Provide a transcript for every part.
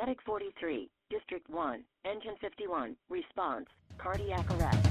Medic 43, District 1, Engine 51, response, cardiac arrest.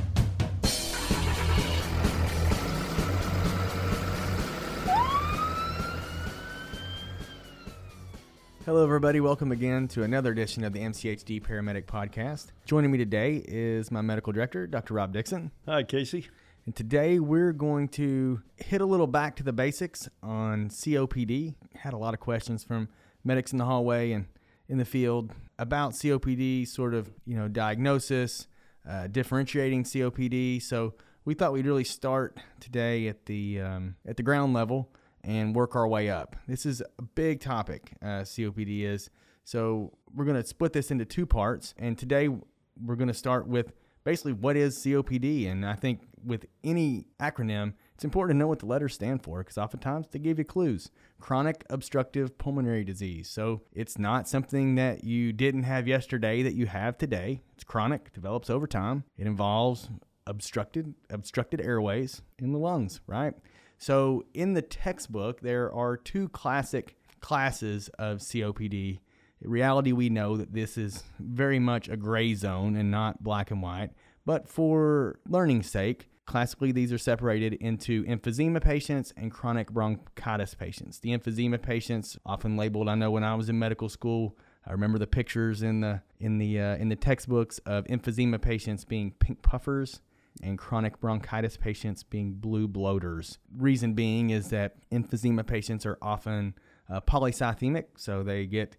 Hello, everybody. Welcome again to another edition of the MCHD Paramedic Podcast. Joining me today is my medical director, Dr. Rob Dixon. Hi, Casey. And today we're going to hit a little back to the basics on COPD. Had a lot of questions from medics in the hallway and in the field about COPD, sort of, you know, diagnosis, uh, differentiating COPD. So we thought we'd really start today at the um, at the ground level and work our way up. This is a big topic, uh, COPD is. So we're going to split this into two parts. And today we're going to start with basically what is COPD. And I think with any acronym, it's important to know what the letters stand for because oftentimes they give you clues. Chronic obstructive pulmonary disease. So it's not something that you didn't have yesterday that you have today. It's chronic, develops over time. It involves obstructed obstructed airways in the lungs, right? So in the textbook, there are two classic classes of COPD. In reality, we know that this is very much a gray zone and not black and white. But for learning's sake, classically these are separated into emphysema patients and chronic bronchitis patients. The emphysema patients, often labeled, I know when I was in medical school, I remember the pictures in the in the uh, in the textbooks of emphysema patients being pink puffers and chronic bronchitis patients being blue bloaters. Reason being is that emphysema patients are often uh, polycythemic, so they get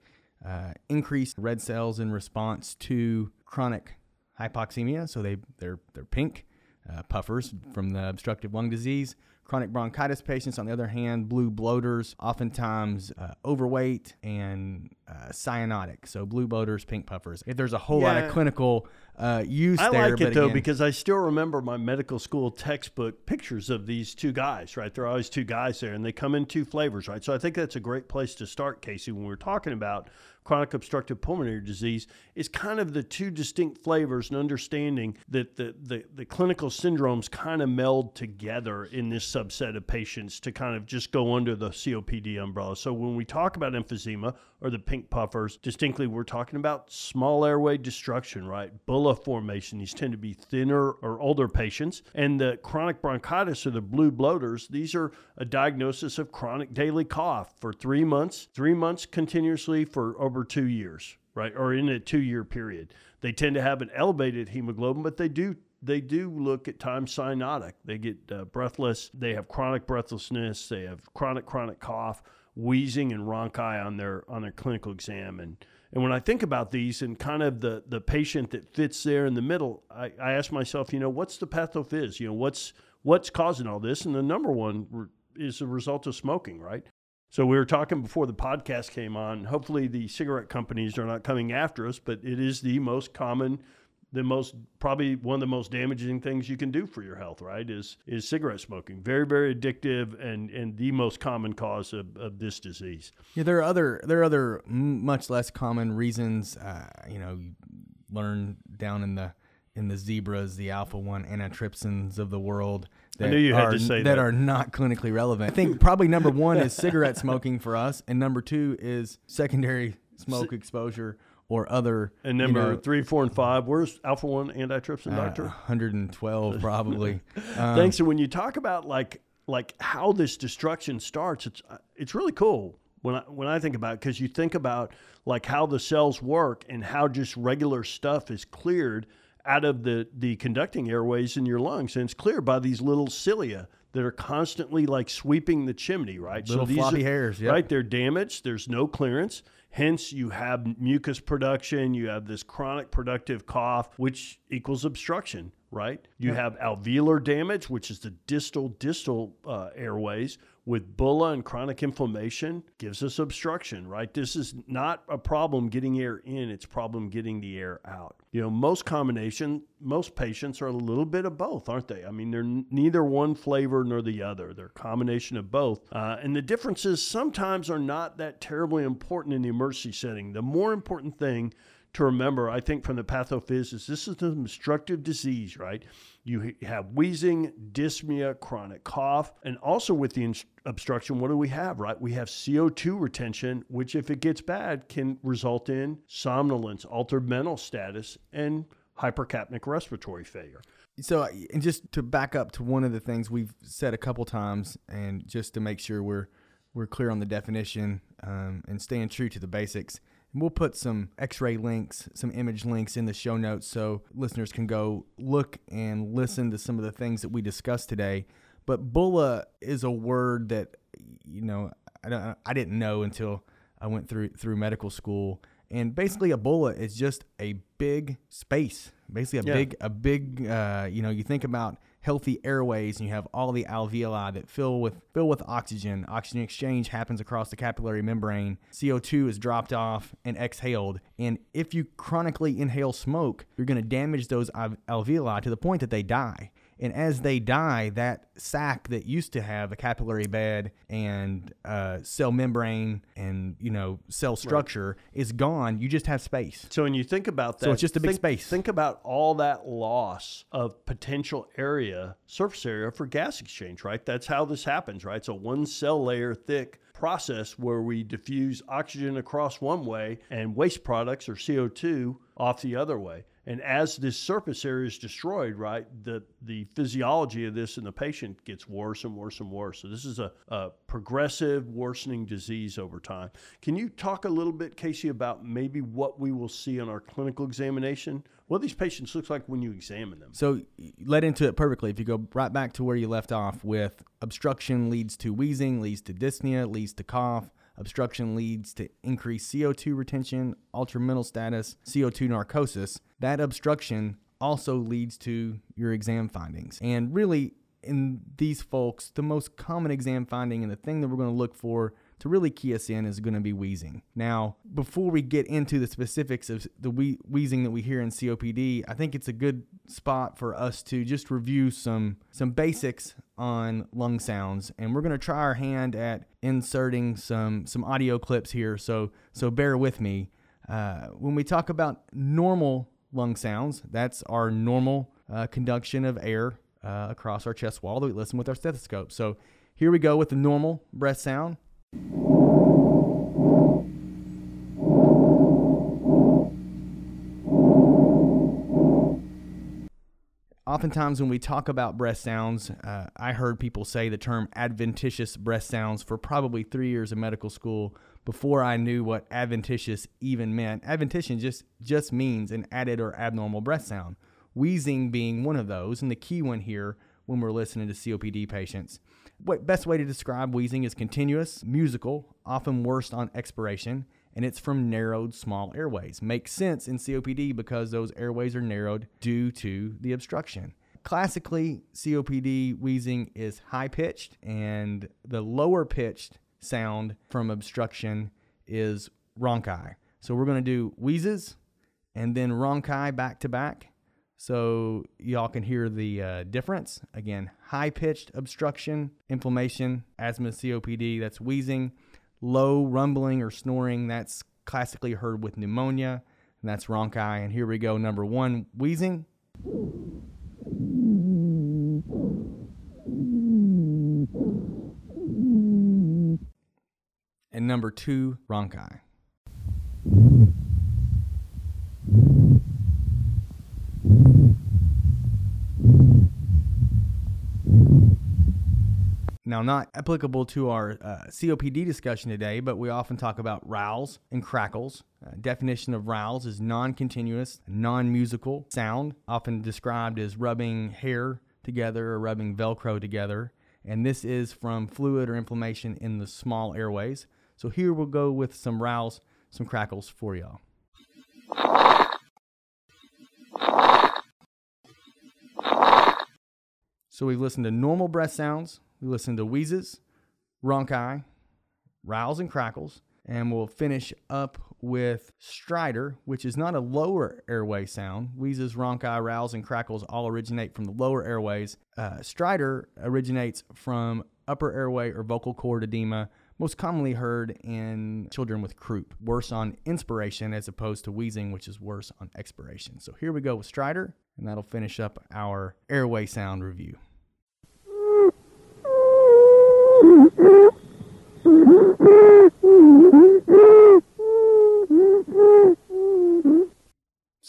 uh, increased red cells in response to chronic hypoxemia, so they they're they're pink uh, puffers from the obstructive lung disease. Chronic bronchitis patients, on the other hand, blue bloaters, oftentimes uh, overweight and uh, cyanotic. So blue bloaters, pink puffers. If there's a whole lot of clinical uh, use I there, like it though again- because I still remember my medical school textbook pictures of these two guys, right? There are always two guys there and they come in two flavors, right? So I think that's a great place to start, Casey, when we're talking about chronic obstructive pulmonary disease is kind of the two distinct flavors and understanding that the, the, the clinical syndromes kind of meld together in this subset of patients to kind of just go under the COPD umbrella. So when we talk about emphysema or the pink puffers, distinctly we're talking about small airway destruction, right? Formation. These tend to be thinner or older patients. And the chronic bronchitis or the blue bloaters, these are a diagnosis of chronic daily cough for three months, three months continuously for over two years, right? Or in a two year period. They tend to have an elevated hemoglobin, but they do they do look at times cyanotic. They get uh, breathless. They have chronic breathlessness. They have chronic chronic cough, wheezing, and rhonchi on their on their clinical exam. And and when I think about these and kind of the the patient that fits there in the middle, I, I ask myself, you know, what's the pathophys? You know, what's what's causing all this? And the number one is a result of smoking, right? So we were talking before the podcast came on. Hopefully, the cigarette companies are not coming after us, but it is the most common, the most probably one of the most damaging things you can do for your health. Right? Is is cigarette smoking? Very very addictive and and the most common cause of, of this disease. Yeah, there are other there are other much less common reasons. Uh, you know, you learn down in the in the zebras, the alpha one antitrypsins of the world. I knew you had are, say that. are not clinically relevant. I think probably number one is cigarette smoking for us, and number two is secondary smoke exposure or other. And you number know, three, four, and five. Where's alpha one antitrypsin, uh, doctor? 112 probably. Um, Thanks. And when you talk about like like how this destruction starts, it's uh, it's really cool when I when I think about it because you think about like how the cells work and how just regular stuff is cleared out of the the conducting airways in your lungs, and it's cleared by these little cilia that are constantly like sweeping the chimney, right? Little these floppy are- hairs, yep. right? They're damaged. There's no clearance. Hence, you have mucus production. You have this chronic productive cough, which equals obstruction, right? You have alveolar damage, which is the distal distal uh, airways with bulla and chronic inflammation gives us obstruction, right? This is not a problem getting air in; it's problem getting the air out. You know, most combination, most patients are a little bit of both, aren't they? I mean, they're neither one flavor nor the other. They're a combination of both, uh, and the differences sometimes are not that terribly important in the emergency setting. The more important thing to remember, I think, from the pathophys is this is an obstructive disease, right? You have wheezing, dyspnea, chronic cough, and also with the obstruction, what do we have, right? We have CO2 retention, which, if it gets bad, can result in somnolence, altered mental status, and hypercapnic respiratory failure. So, and just to back up to one of the things we've said a couple times, and just to make sure we're we're clear on the definition um, and staying true to the basics. And we'll put some x ray links, some image links in the show notes so listeners can go look and listen to some of the things that we discussed today. But bulla is a word that, you know, I, don't, I didn't know until I went through, through medical school. And basically, a bulla is just a big space. Basically, a yeah. big, a big. Uh, you know, you think about healthy airways and you have all the alveoli that fill with fill with oxygen. Oxygen exchange happens across the capillary membrane. CO2 is dropped off and exhaled. And if you chronically inhale smoke, you're going to damage those alveoli to the point that they die. And as they die, that sac that used to have a capillary bed and uh, cell membrane and you know cell structure right. is gone. You just have space. So when you think about that, so it's just a big think, space. Think about all that loss of potential area, surface area for gas exchange. Right. That's how this happens. Right. So one cell layer thick process where we diffuse oxygen across one way and waste products or CO2 off the other way. And as this surface area is destroyed, right, the, the physiology of this in the patient gets worse and worse and worse. So this is a, a progressive worsening disease over time. Can you talk a little bit, Casey, about maybe what we will see on our clinical examination? What these patients look like when you examine them? So led into it perfectly. If you go right back to where you left off with obstruction leads to wheezing, leads to dyspnea, leads to cough, Obstruction leads to increased CO2 retention, altered mental status, CO2 narcosis. That obstruction also leads to your exam findings. And really, in these folks, the most common exam finding and the thing that we're going to look for to really key us in is going to be wheezing. Now, before we get into the specifics of the wheezing that we hear in COPD, I think it's a good spot for us to just review some some basics on lung sounds, and we're going to try our hand at inserting some some audio clips here. So so bear with me. Uh, when we talk about normal lung sounds, that's our normal uh, conduction of air uh, across our chest wall that we listen with our stethoscope. So here we go with the normal breath sound. Oftentimes, when we talk about breath sounds, uh, I heard people say the term adventitious breath sounds for probably three years of medical school before I knew what adventitious even meant. Adventitious just, just means an added or abnormal breath sound, wheezing being one of those, and the key one here when we're listening to COPD patients. What best way to describe wheezing is continuous, musical, often worst on expiration, and it's from narrowed small airways. Makes sense in COPD because those airways are narrowed due to the obstruction. Classically, COPD wheezing is high pitched, and the lower pitched sound from obstruction is rhonchi. So we're going to do wheezes and then rhonchi back to back so y'all can hear the uh, difference. Again, high pitched obstruction, inflammation, asthma, COPD, that's wheezing. Low rumbling or snoring, that's classically heard with pneumonia, and that's rhonchi. And here we go. Number one, wheezing. And number two, rhonchi. Now, not applicable to our uh, COPD discussion today, but we often talk about rales and crackles. Uh, definition of rales is non continuous, non musical sound, often described as rubbing hair together or rubbing Velcro together. And this is from fluid or inflammation in the small airways. So here we'll go with some rales, some crackles for y'all. So we've listened to normal breath sounds, we listen to wheezes, rhonchi, rales and crackles, and we'll finish up with stridor, which is not a lower airway sound. Wheezes, rhonchi, rales, and crackles all originate from the lower airways. Uh, stridor originates from upper airway or vocal cord edema, most commonly heard in children with croup, worse on inspiration as opposed to wheezing, which is worse on expiration. So here we go with Stridor, and that'll finish up our airway sound review.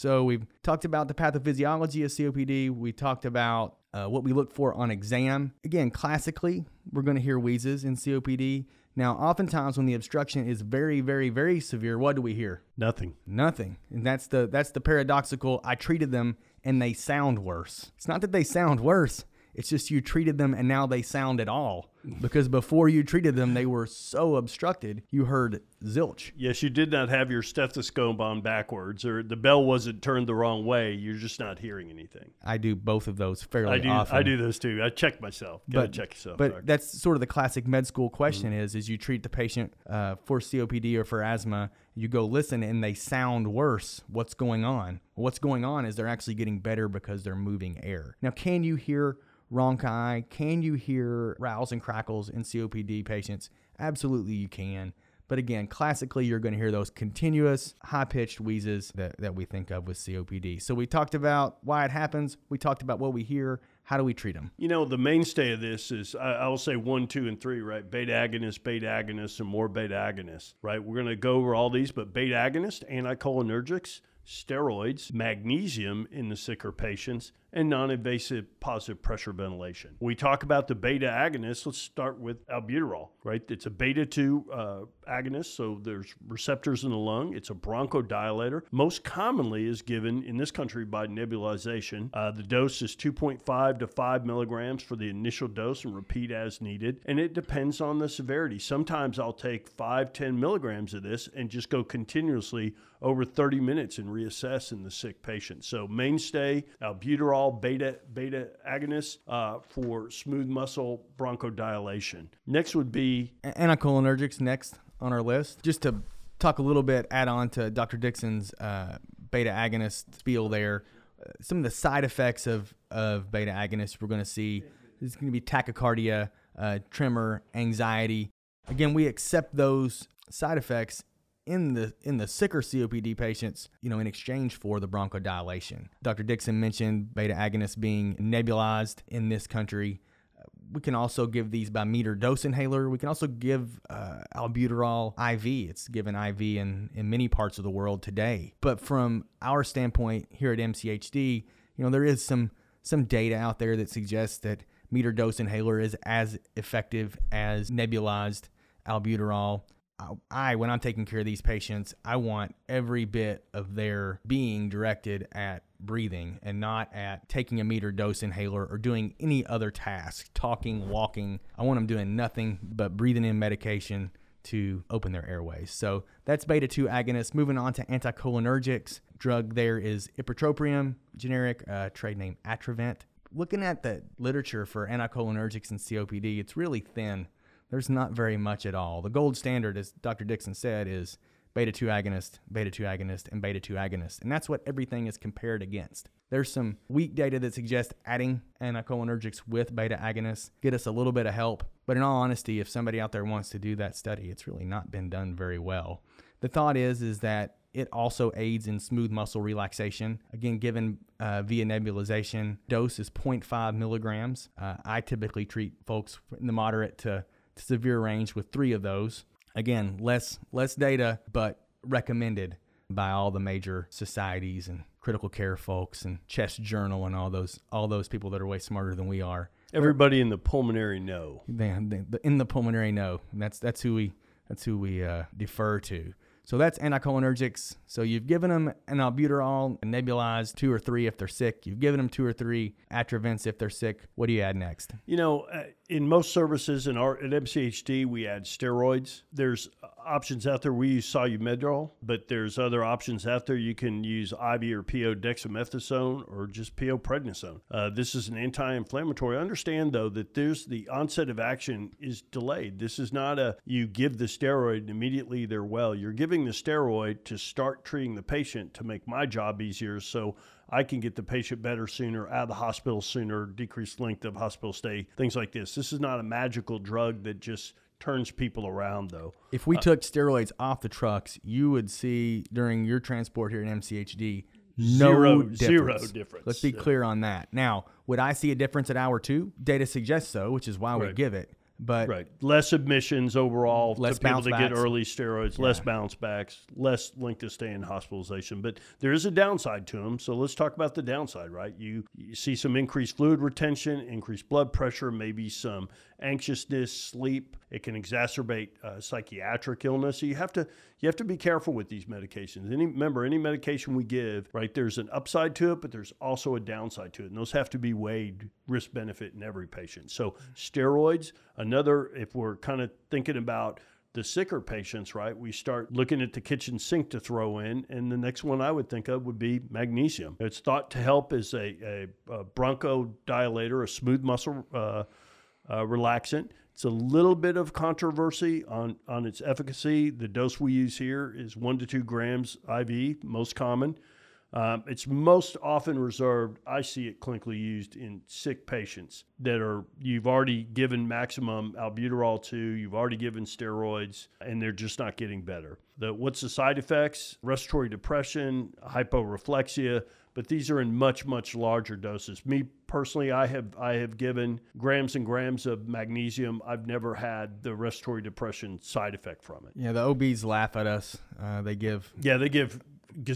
So we've talked about the pathophysiology of COPD. We talked about uh, what we look for on exam. Again, classically, we're going to hear wheezes in COPD. Now, oftentimes when the obstruction is very, very, very severe, what do we hear? Nothing. Nothing. And that's the that's the paradoxical. I treated them and they sound worse. It's not that they sound worse. It's just you treated them and now they sound at all. Because before you treated them, they were so obstructed, you heard zilch. Yes, you did not have your stethoscope on backwards, or the bell wasn't turned the wrong way. You're just not hearing anything. I do both of those fairly I do. often. I do those too. I check myself. Gotta but check yourself. But that's sort of the classic med school question: is is you treat the patient uh, for COPD or for asthma, you go listen, and they sound worse. What's going on? What's going on is they're actually getting better because they're moving air. Now, can you hear rhonchi? Can you hear rales and crackles in COPD patients? Absolutely, you can. But again, classically, you're going to hear those continuous high pitched wheezes that, that we think of with COPD. So we talked about why it happens. We talked about what we hear. How do we treat them? You know, the mainstay of this is I, I will say one, two, and three, right? Beta agonist, beta agonist, and more beta agonists, right? We're going to go over all these, but beta agonist, anticholinergics, steroids, magnesium in the sicker patients, and non invasive positive pressure ventilation. We talk about the beta agonists, let's start with albuterol, right? It's a beta 2 uh, agonist, so there's receptors in the lung. It's a bronchodilator. Most commonly is given in this country by nebulization. Uh, the dose is 2.5 to 5 milligrams for the initial dose and repeat as needed. And it depends on the severity. Sometimes I'll take 5, 10 milligrams of this and just go continuously over 30 minutes and reassess in the sick patient. So mainstay, albuterol, beta beta agonist uh, for smooth muscle bronchodilation. Next would be Anticholinergics next on our list. Just to talk a little bit, add on to Dr. Dixon's uh, beta agonist spiel there. Uh, some of the side effects of, of beta agonists we're going to see is going to be tachycardia, uh, tremor, anxiety. Again, we accept those side effects in the in the sicker COPD patients, you know, in exchange for the bronchodilation. Dr. Dixon mentioned beta agonists being nebulized in this country. Uh, We can also give these by meter dose inhaler. We can also give uh, albuterol IV. It's given IV in, in many parts of the world today. But from our standpoint here at MCHD, you know, there is some some data out there that suggests that meter dose inhaler is as effective as nebulized albuterol. I, when I'm taking care of these patients, I want every bit of their being directed at breathing and not at taking a meter dose inhaler or doing any other task, talking, walking. I want them doing nothing but breathing in medication to open their airways. So that's beta 2 agonist. Moving on to anticholinergics. Drug there is ipratropium, generic uh, trade name Atrovent. Looking at the literature for anticholinergics and COPD, it's really thin there's not very much at all. The gold standard, as Dr. Dixon said, is beta 2 agonist, beta 2 agonist, and beta 2 agonist. And that's what everything is compared against. There's some weak data that suggests adding anticholinergics with beta agonists get us a little bit of help. But in all honesty, if somebody out there wants to do that study, it's really not been done very well. The thought is is that it also aids in smooth muscle relaxation. Again, given uh, via nebulization, dose is 0.5 milligrams. Uh, I typically treat folks in the moderate to severe range with three of those. Again, less less data, but recommended by all the major societies and critical care folks and Chest Journal and all those all those people that are way smarter than we are. everybody in the pulmonary know. They, they, the, in the pulmonary know that's that's who we that's who we uh, defer to. So that's anticholinergics. So you've given them an albuterol, a nebulized two or three if they're sick. You've given them two or three Atrovents if they're sick. What do you add next? You know, uh, in most services in our at MCHD, we add steroids. There's options out there. We use Solumedrol, but there's other options out there. You can use IV or PO dexamethasone or just PO prednisone. Uh, this is an anti-inflammatory. Understand though that there's the onset of action is delayed. This is not a you give the steroid and immediately they're well. You're giving the steroid to start treating the patient to make my job easier. So I can get the patient better sooner, out of the hospital sooner, decreased length of hospital stay, things like this. This is not a magical drug that just turns people around though. If we uh, took steroids off the trucks, you would see during your transport here at MCHD no Zero- difference. zero difference. Let's be Yeah. clear on that. Now, would I see a difference at hour two? Data suggests so, which is why we give it. But Right. Less admissions overall Less to people to get early steroids, less bounce backs, less length of stay in hospitalization. But there is a downside to them. So let's talk about the downside, right? You, you see some increased fluid retention, increased blood pressure, maybe some anxiousness, sleep. It can exacerbate uh, psychiatric illness. So you have to you have to be careful with these medications. Any remember any medication we give, right? There's an upside to it, but there's also a downside to it, and those have to be weighed risk benefit in every patient. So steroids, another if we're kind of thinking about the sicker patients, right? We start looking at the kitchen sink to throw in, and the next one I would think of would be magnesium. It's thought to help as a, a, a bronchodilator, a smooth muscle uh, uh, relaxant. It's a little bit of controversy on, on its efficacy. The dose we use here is one to two grams IV, most common. Um, it's most often reserved, I see it clinically used in sick patients that are, you've already given maximum albuterol to, you've already given steroids, and they're just not getting better. The, what's the side effects? Respiratory depression, hyporeflexia, but these are in much, much larger doses. Me personally, I have, I have given grams and grams of magnesium. I've never had the respiratory depression side effect from it. yeah, the OBs laugh at us. Uh, they give Yeah, they give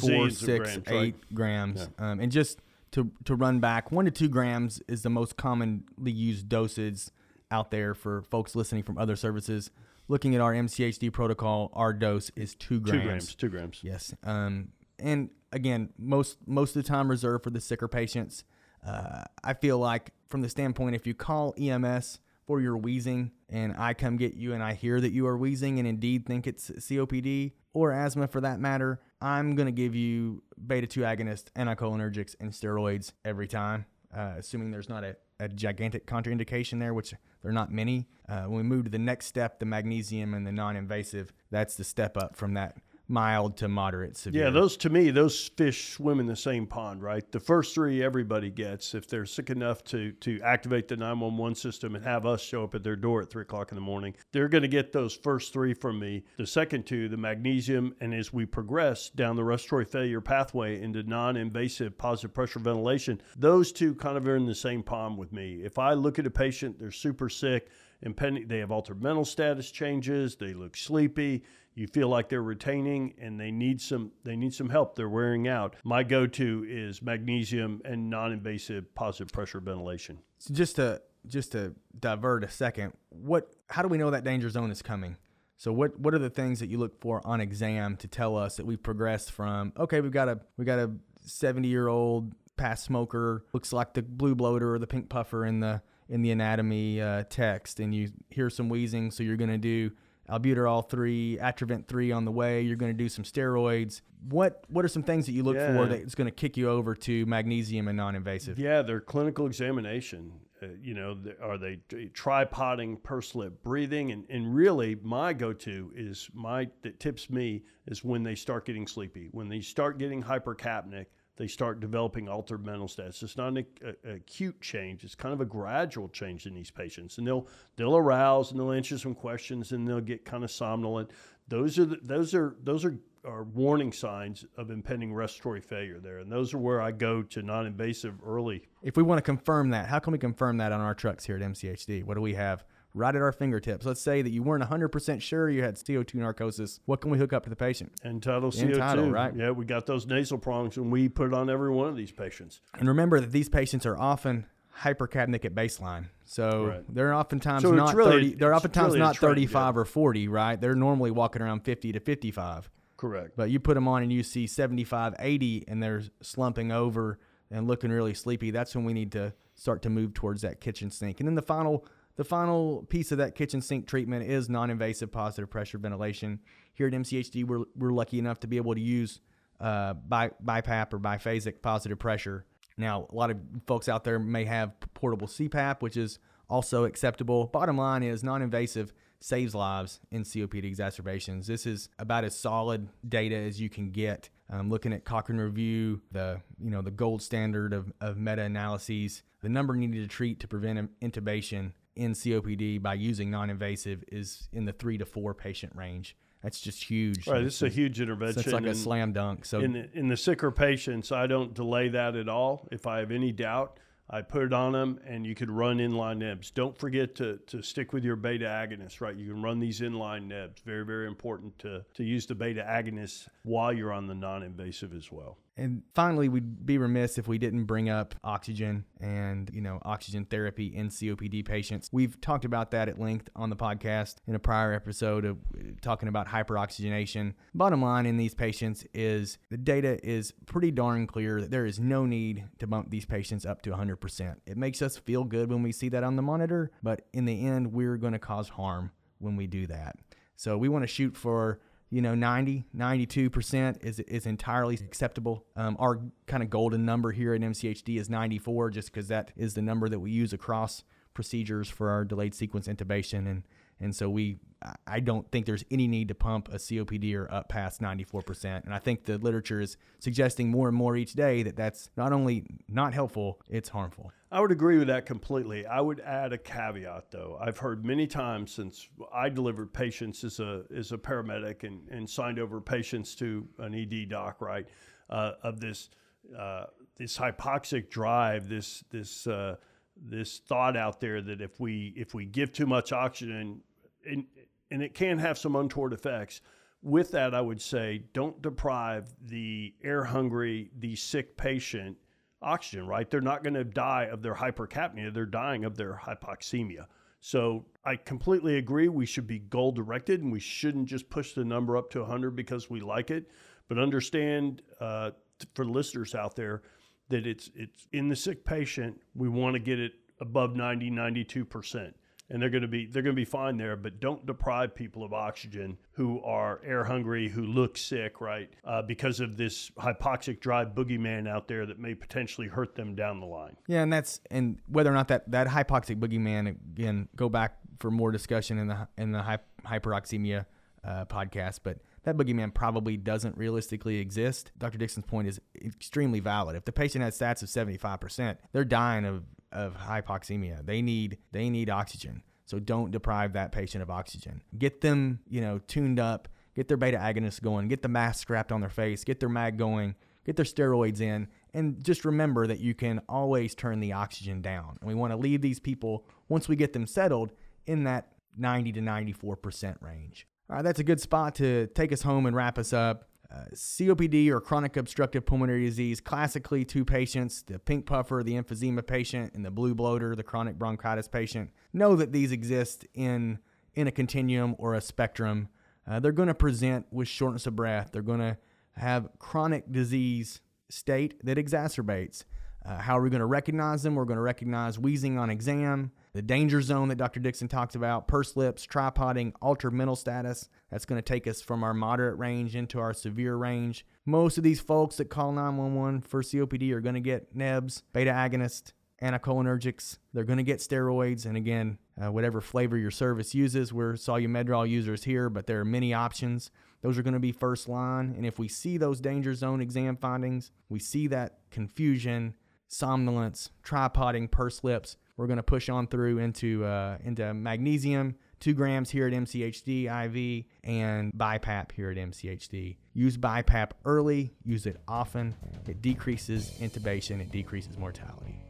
four, six, grams, eight right? grams. Um, and just to to run back, one to two grams is the most commonly used dosage out there for folks listening from other services. Looking at our MCHD protocol, our dose is two grams. Two grams, two grams. Yes. Um, and again, most most of the time reserved for the sicker patients. Uh, I feel like from the standpoint, if you call EMS for your wheezing and I come get you and I hear that you are wheezing and indeed think it's COPD or asthma for that matter, I'm going to give you beta 2 agonist, anticholinergics, and steroids every time, uh, assuming there's not a, a gigantic contraindication there, which there are not many. Uh, when we move to the next step, the magnesium and the non invasive, that's the step up from that mild to moderate severe. Yeah, those to me, those fish swim in the same pond, right? The first three everybody gets if they're sick enough to to activate the nine one one system and have us show up at their door at three o'clock in the morning. They're going to get those first three from me. The second two, the magnesium, and as we progress down the respiratory failure pathway into non-invasive positive pressure ventilation, those two kind of are in the same pond with me. If I look at a patient, they're super sick. Impending, they have altered mental status changes. They look sleepy you feel like they're retaining and they need some they need some help they're wearing out my go-to is magnesium and non-invasive positive pressure ventilation So just to just to divert a second, what how do we know that danger zone is coming? So what what are the things that you look for on exam to tell us that we've progressed from okay, we've got a we got a 70 year old past smoker looks like the blue bloater or the pink puffer in the in the anatomy uh, text, and you hear some wheezing, so you're going to do albuterol three, Atrovent three on the way. You're going to do some steroids. What what are some things that you look Yeah. for that's going to kick you over to magnesium and non-invasive? yeah their clinical examination uh, you know are they tripoding pursed lip breathing and, and really my go-to is my that tips me is when they start getting sleepy when they start getting hypercapnic they start developing altered mental status. It's not an a, a acute change; it's kind of a gradual change in these patients, and they'll they'll arouse and they'll answer some questions and they'll get kind of somnolent. Those are the, those are those are are warning signs of impending respiratory failure there, and those are where I go to non-invasive early. If we want to confirm that, how can we confirm that on our trucks here at MCHD? What do we have right at our fingertips? Let's say that you weren't 100% sure you had CO2 narcosis. What can we hook up to the patient? End-tidal CO2, End-tidal, right. Yeah, we got those nasal prongs, and we put it on every one of these patients. And remember that these patients are often hypercapnic at baseline. So Right. they're oftentimes So not really- 30 they're oftentimes really not trend, 35 or 40, right? They're normally walking around 50 to 55. Correct. But you put them on and you see 75, 80 and they're slumping over and looking really sleepy. That's when we need to start to move towards that kitchen sink. And then the final the final piece of that kitchen sink treatment is non-invasive positive pressure ventilation. Here at MCHD, we're, we're lucky enough to be able to use uh, bi- BiPAP or biphasic positive pressure. Now, a lot of folks out there may have portable CPAP, which is also acceptable. Bottom line is non-invasive saves lives in COPD exacerbations. This is about as solid data as you can get. Um, looking at Cochrane Review, the you know the gold standard of, of meta-analyses, the number needed to treat to prevent intubation in COPD by using non-invasive is in the three to four patient range. That's just huge. Right, this is a huge intervention. it's like a slam dunk. So in the, in the sicker patients, I don't delay that at all. If I have any doubt, I put it on them, and you could run inline nebs. Don't forget to, to stick with your beta agonist, right? You can run these inline nebs. Very, very important to, to use the beta agonist while you're on the non invasive as well. And finally, we'd be remiss if we didn't bring up oxygen and, you know, oxygen therapy in COPD patients. We've talked about that at length on the podcast in a prior episode of uh, talking about hyperoxygenation. Bottom line in these patients is the data is pretty darn clear that there is no need to bump these patients up to 100%. It makes us feel good when we see that on the monitor, but in the end, we're going to cause harm when we do that. So we want to shoot for you know 90 92% is is entirely acceptable. Um, our kind of golden number here at mchd is 94 just because that is the number that we use across procedures for our delayed sequence intubation and and so we I- don't think there's any need to pump a copd or up past 94% and i think the literature is suggesting more and more each day that that's not only not helpful it's harmful I would agree with that completely. I would add a caveat though. I've heard many times since I delivered patients as a as a paramedic and, and signed over patients to an ED doc, right, uh, of this uh, this hypoxic drive, this this uh, this thought out there that if we if we give too much oxygen, and and it can have some untoward effects. With that, I would say don't deprive the air hungry, the sick patient oxygen, right? They're not going to die of their hypercapnia, they're dying of their hypoxemia. So I completely agree. We should be goal directed and we shouldn't just push the number up to 100 because we like it. But understand uh, for listeners out there that it's it's in the sick patient, we want to get it above 90, 92%. And they're going to be they're going to be fine there, but don't deprive people of oxygen who are air hungry, who look sick, right? Uh, because of this hypoxic drive boogeyman out there that may potentially hurt them down the line. Yeah, and that's and whether or not that that hypoxic boogeyman again go back for more discussion in the in the hy- hyperoxemia uh, podcast, but that boogeyman probably doesn't realistically exist. Dr. Dixon's point is extremely valid. If the patient has stats of seventy five percent, they're dying of of hypoxemia. They need they need oxygen. So don't deprive that patient of oxygen. Get them you know tuned up. Get their beta agonists going. Get the mask strapped on their face. Get their mag going get their steroids in, and just remember that you can always turn the oxygen down. And we want to leave these people, once we get them settled, in that 90 to 94% range. All right, that's a good spot to take us home and wrap us up. Uh, COPD or chronic obstructive pulmonary disease, classically two patients, the pink puffer, the emphysema patient, and the blue bloater, the chronic bronchitis patient. Know that these exist in, in a continuum or a spectrum. Uh, they're going to present with shortness of breath. They're going to have chronic disease state that exacerbates. Uh, how are we going to recognize them? We're going to recognize wheezing on exam, the danger zone that Dr. Dixon talked about, pursed lips, tripoding, altered mental status. That's going to take us from our moderate range into our severe range. Most of these folks that call 911 for COPD are going to get NEBs, beta agonist, anticholinergics. They're going to get steroids. And again, uh, whatever flavor your service uses, we're Solumedrol users here, but there are many options. Those are going to be first line. And if we see those danger zone exam findings, we see that confusion, somnolence, tripoding, pursed lips, we're going to push on through into uh, into magnesium, two grams here at MCHD IV, and BiPAP here at MCHD. Use BiPAP early, use it often. It decreases intubation, it decreases mortality.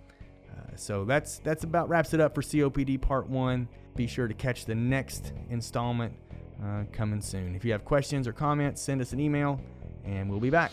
Uh, so that's that's about wraps it up for COPD Part One. Be sure to catch the next installment uh, coming soon. If you have questions or comments, send us an email, and we'll be back.